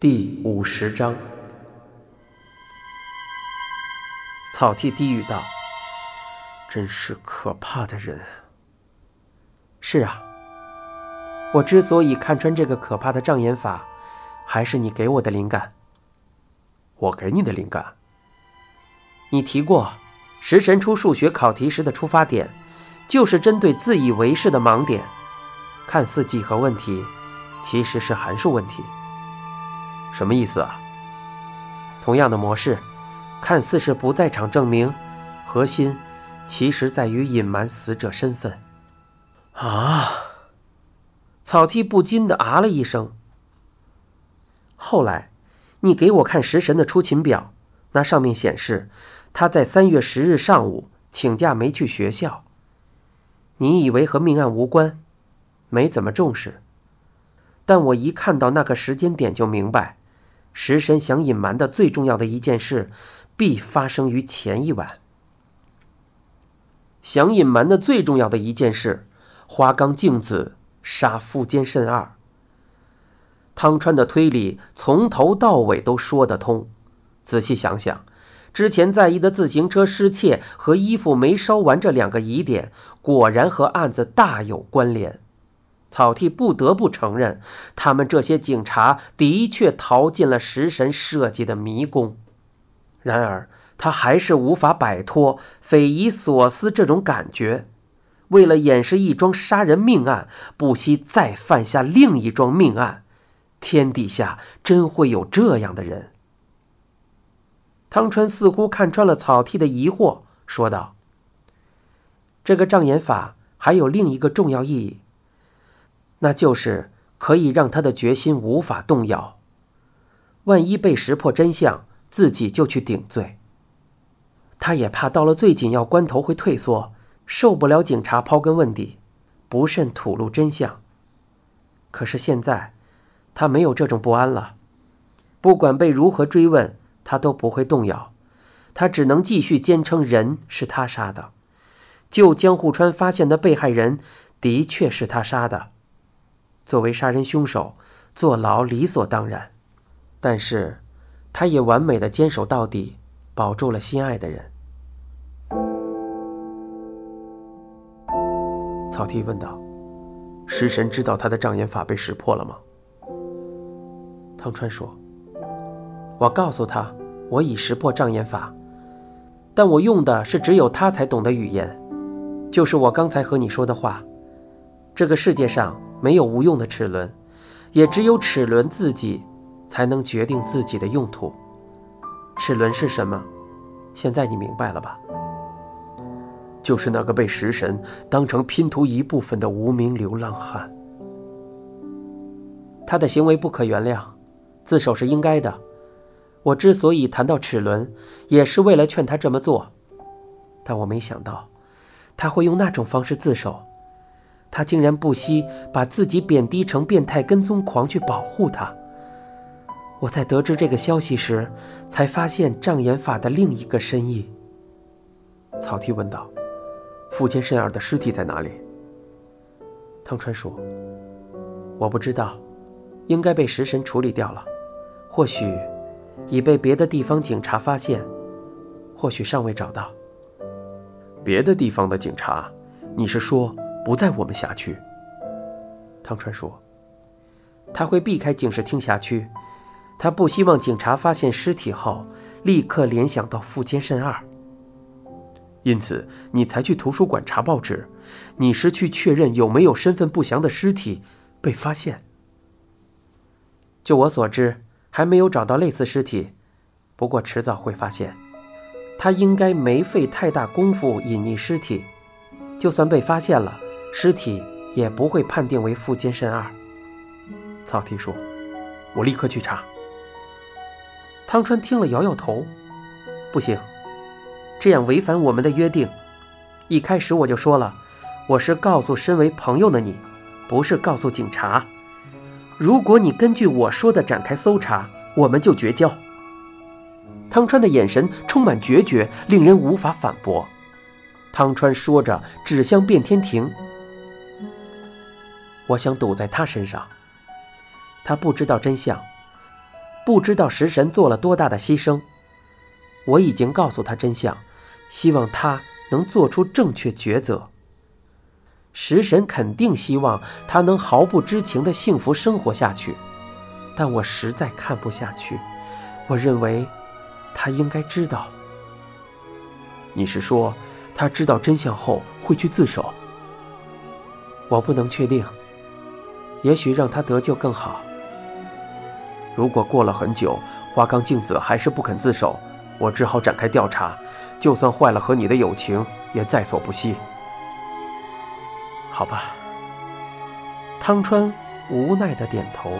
第五十章，草剃低语道：“真是可怕的人。”是啊，我之所以看穿这个可怕的障眼法，还是你给我的灵感。我给你的灵感？你提过，食神出数学考题时的出发点，就是针对自以为是的盲点。看似几何问题，其实是函数问题。什么意思啊？同样的模式，看似是不在场证明，核心其实在于隐瞒死者身份。啊！草剃不禁的啊了一声。后来，你给我看食神的出勤表，那上面显示他在三月十日上午请假没去学校。你以为和命案无关，没怎么重视，但我一看到那个时间点就明白。食神想隐瞒的最重要的一件事，必发生于前一晚。想隐瞒的最重要的一件事，花冈镜子杀富坚慎二。汤川的推理从头到尾都说得通。仔细想想，之前在意的自行车失窃和衣服没烧完这两个疑点，果然和案子大有关联。草剃不得不承认，他们这些警察的确逃进了食神设计的迷宫。然而，他还是无法摆脱匪夷所思这种感觉。为了掩饰一桩杀人命案，不惜再犯下另一桩命案。天底下真会有这样的人？汤川似乎看穿了草剃的疑惑，说道：“这个障眼法还有另一个重要意义。”那就是可以让他的决心无法动摇。万一被识破真相，自己就去顶罪。他也怕到了最紧要关头会退缩，受不了警察刨根问底，不慎吐露真相。可是现在，他没有这种不安了。不管被如何追问，他都不会动摇。他只能继续坚称人是他杀的。就江户川发现的被害人的确是他杀的。作为杀人凶手，坐牢理所当然，但是，他也完美的坚守到底，保住了心爱的人。草剃问道：“食神知道他的障眼法被识破了吗？”汤川说：“我告诉他，我已识破障眼法，但我用的是只有他才懂的语言，就是我刚才和你说的话。这个世界上。”没有无用的齿轮，也只有齿轮自己才能决定自己的用途。齿轮是什么？现在你明白了吧？就是那个被食神当成拼图一部分的无名流浪汉。他的行为不可原谅，自首是应该的。我之所以谈到齿轮，也是为了劝他这么做，但我没想到他会用那种方式自首。他竟然不惜把自己贬低成变态跟踪狂去保护他。我在得知这个消息时，才发现障眼法的另一个深意。草剃问道：“富坚慎二的尸体在哪里？”汤川说：“我不知道，应该被食神处理掉了，或许已被别的地方警察发现，或许尚未找到。别的地方的警察？你是说？”不在我们辖区，汤川说：“他会避开警视厅辖区，他不希望警察发现尸体后立刻联想到富坚慎二。因此，你才去图书馆查报纸，你是去确认有没有身份不详的尸体被发现。就我所知，还没有找到类似尸体，不过迟早会发现。他应该没费太大功夫隐匿尸体，就算被发现了。”尸体也不会判定为富坚慎二。草剃说：“我立刻去查。”汤川听了摇摇头：“不行，这样违反我们的约定。一开始我就说了，我是告诉身为朋友的你，不是告诉警察。如果你根据我说的展开搜查，我们就绝交。”汤川的眼神充满决绝，令人无法反驳。汤川说着，指向变天庭。我想赌在他身上。他不知道真相，不知道食神做了多大的牺牲。我已经告诉他真相，希望他能做出正确抉择。食神肯定希望他能毫不知情的幸福生活下去，但我实在看不下去。我认为，他应该知道。你是说，他知道真相后会去自首？我不能确定。也许让他得救更好。如果过了很久，花冈镜子还是不肯自首，我只好展开调查，就算坏了和你的友情，也在所不惜。好吧。汤川无奈的点头。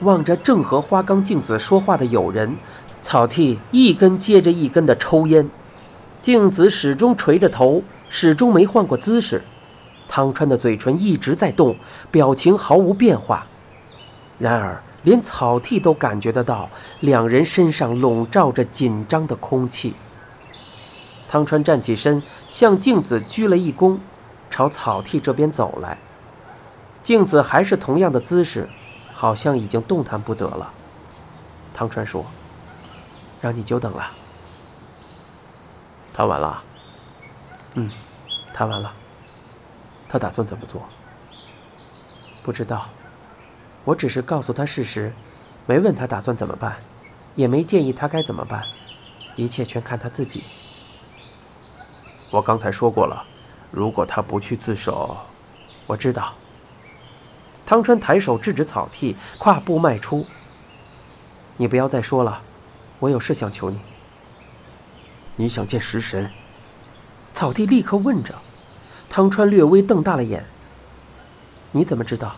望着正和花冈镜子说话的友人，草剃一根接着一根的抽烟。镜子始终垂着头，始终没换过姿势。汤川的嘴唇一直在动，表情毫无变化。然而，连草剃都感觉得到两人身上笼罩着紧张的空气。汤川站起身，向镜子鞠了一躬，朝草剃这边走来。镜子还是同样的姿势。好像已经动弹不得了。汤川说：“让你久等了。”谈完了。嗯，谈完了。他打算怎么做？不知道。我只是告诉他事实，没问他打算怎么办，也没建议他该怎么办。一切全看他自己。我刚才说过了，如果他不去自首，我知道。汤川抬手制止草剃，跨步迈出。你不要再说了，我有事想求你。你想见食神？草地立刻问着。汤川略微瞪大了眼。你怎么知道？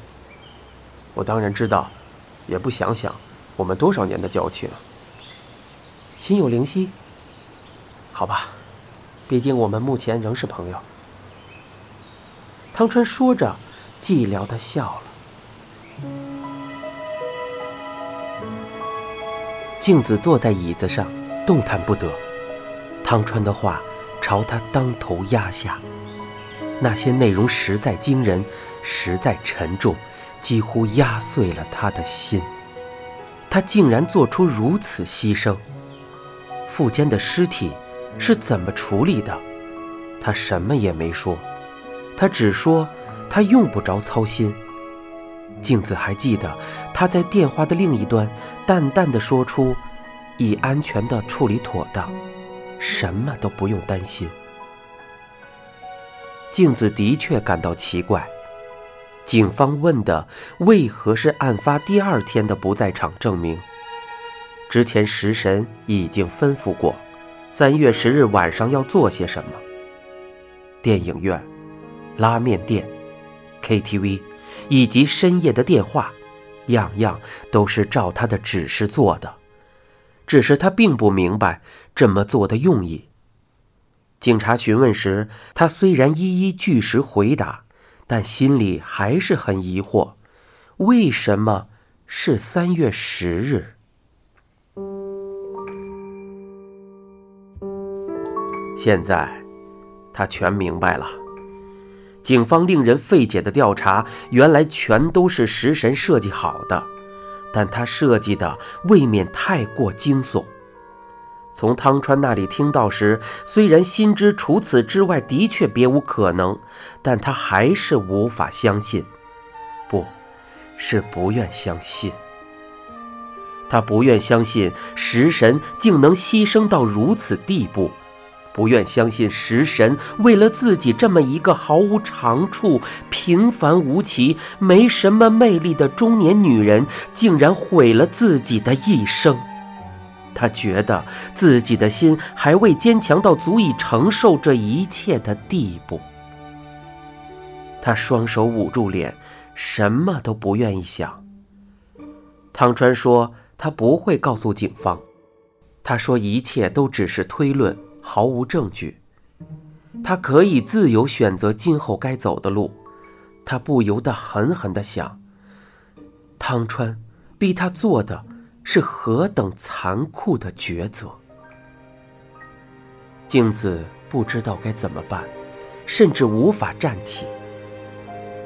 我当然知道，也不想想，我们多少年的交情。心有灵犀。好吧，毕竟我们目前仍是朋友。汤川说着，寂寥的笑了。镜子坐在椅子上，动弹不得。汤川的话朝他当头压下，那些内容实在惊人，实在沉重，几乎压碎了他的心。他竟然做出如此牺牲。富坚的尸体是怎么处理的？他什么也没说，他只说他用不着操心。镜子还记得，他在电话的另一端淡淡的说出：“已安全的处理妥当，什么都不用担心。”镜子的确感到奇怪。警方问的为何是案发第二天的不在场证明？之前食神已经吩咐过，三月十日晚上要做些什么？电影院、拉面店、KTV。以及深夜的电话，样样都是照他的指示做的，只是他并不明白这么做的用意。警察询问时，他虽然一一据实回答，但心里还是很疑惑：为什么是三月十日？现在，他全明白了。警方令人费解的调查，原来全都是食神设计好的，但他设计的未免太过惊悚。从汤川那里听到时，虽然心知除此之外的确别无可能，但他还是无法相信，不是不愿相信。他不愿相信食神竟能牺牲到如此地步。不愿相信食神为了自己这么一个毫无长处、平凡无奇、没什么魅力的中年女人，竟然毁了自己的一生。他觉得自己的心还未坚强到足以承受这一切的地步。他双手捂住脸，什么都不愿意想。汤川说：“他不会告诉警方。”他说：“一切都只是推论。”毫无证据，他可以自由选择今后该走的路。他不由得狠狠地想：汤川逼他做的是何等残酷的抉择。镜子不知道该怎么办，甚至无法站起。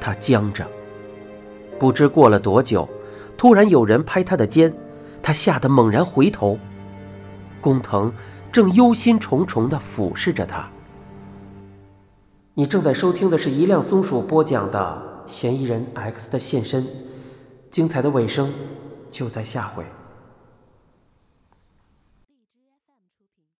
他僵着，不知过了多久，突然有人拍他的肩，他吓得猛然回头，工藤正忧心忡忡地俯视着他。你正在收听的是一辆松鼠播讲的《嫌疑人 X 的现身》，精彩的尾声就在下回。